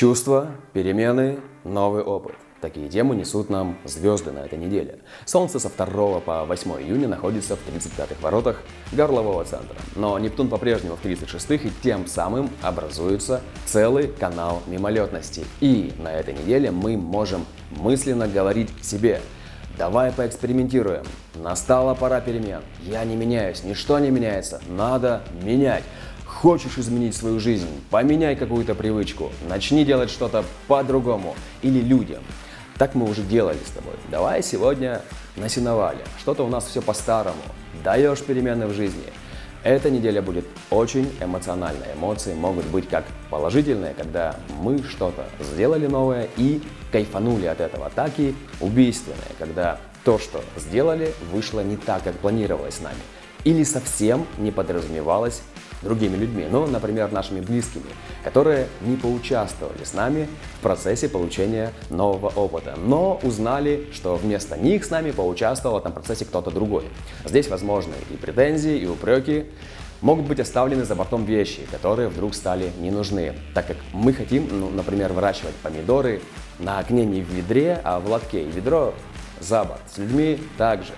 Чувства, перемены, новый опыт. Такие темы несут нам звезды на этой неделе. Солнце со 2 по 8 июня находится в 35-х воротах горлового центра. Но Нептун по-прежнему в 36-х и тем самым образуется целый канал мимолетности. И на этой неделе мы можем мысленно говорить себе Давай поэкспериментируем. Настала пора перемен. Я не меняюсь, ничто не меняется. Надо менять. Хочешь изменить свою жизнь? Поменяй какую-то привычку. Начни делать что-то по-другому. Или людям. Так мы уже делали с тобой. Давай сегодня на сеновале. Что-то у нас все по-старому. Даешь перемены в жизни. Эта неделя будет очень эмоциональной. Эмоции могут быть как положительные, когда мы что-то сделали новое и кайфанули от этого, так и убийственные, когда то, что сделали, вышло не так, как планировалось нами. Или совсем не подразумевалось другими людьми, ну, например, нашими близкими, которые не поучаствовали с нами в процессе получения нового опыта, но узнали, что вместо них с нами поучаствовал в этом процессе кто-то другой. Здесь возможны и претензии, и упреки, могут быть оставлены за бортом вещи, которые вдруг стали не нужны, так как мы хотим, ну, например, выращивать помидоры на окне не в ведре, а в лотке, и ведро за борт. С людьми также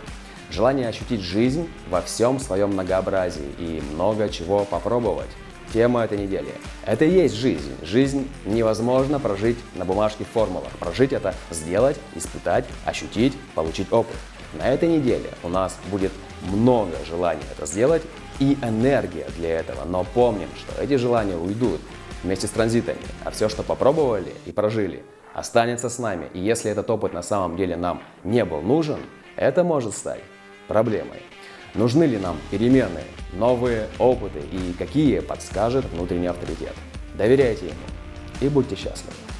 желание ощутить жизнь во всем своем многообразии и много чего попробовать. Тема этой недели. Это и есть жизнь. Жизнь невозможно прожить на бумажке формулах. Прожить это сделать, испытать, ощутить, получить опыт. На этой неделе у нас будет много желаний это сделать и энергия для этого. Но помним, что эти желания уйдут вместе с транзитами, а все, что попробовали и прожили, останется с нами. И если этот опыт на самом деле нам не был нужен, это может стать проблемой. Нужны ли нам перемены, новые опыты и какие подскажет внутренний авторитет? Доверяйте ему и будьте счастливы.